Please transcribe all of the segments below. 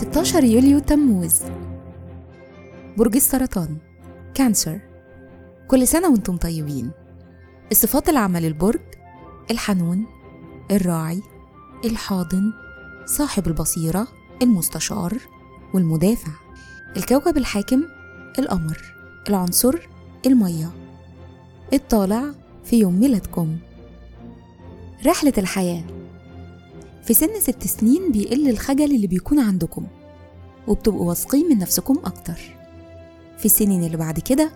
16 يوليو تموز. برج السرطان. كانسر. كل سنة وأنتم طيبين. الصفات العامة للبرج الحنون الراعي الحاضن صاحب البصيرة المستشار والمدافع. الكوكب الحاكم القمر. العنصر المية. الطالع في يوم ميلادكم. رحلة الحياة. في سن ست سنين بيقل الخجل اللي بيكون عندكم وبتبقوا واثقين من نفسكم أكتر. في السنين اللي بعد كده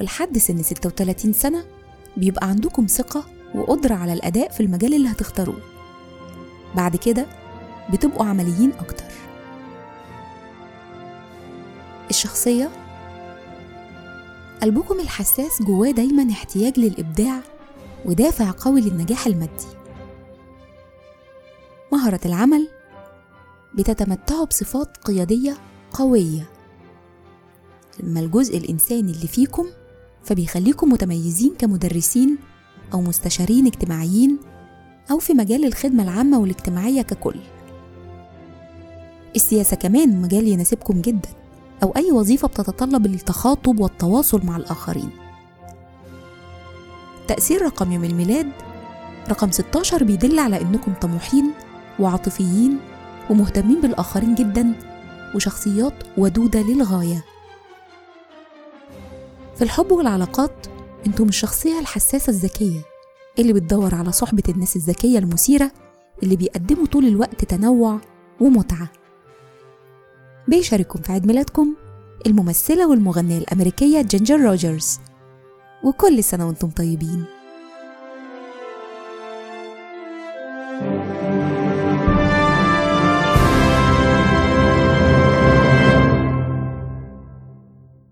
ولحد سن 36 سنة بيبقى عندكم ثقة وقدرة على الأداء في المجال اللي هتختاروه. بعد كده بتبقوا عمليين أكتر. الشخصية قلبكم الحساس جواه دايما احتياج للإبداع ودافع قوي للنجاح المادي. مهرة العمل بتتمتعوا بصفات قيادية قوية. أما الجزء الإنساني اللي فيكم فبيخليكم متميزين كمدرسين أو مستشارين اجتماعيين أو في مجال الخدمة العامة والاجتماعية ككل. السياسة كمان مجال يناسبكم جدا أو أي وظيفة بتتطلب التخاطب والتواصل مع الآخرين. تأثير رقم يوم الميلاد رقم 16 بيدل على إنكم طموحين وعاطفيين ومهتمين بالآخرين جدا وشخصيات ودودة للغاية. في الحب والعلاقات أنتم الشخصية الحساسة الذكية اللي بتدور على صحبة الناس الذكية المثيرة اللي بيقدموا طول الوقت تنوع ومتعة. بيشارككم في عيد ميلادكم الممثلة والمغنية الأمريكية جينجر روجرز. وكل سنة وأنتم طيبين.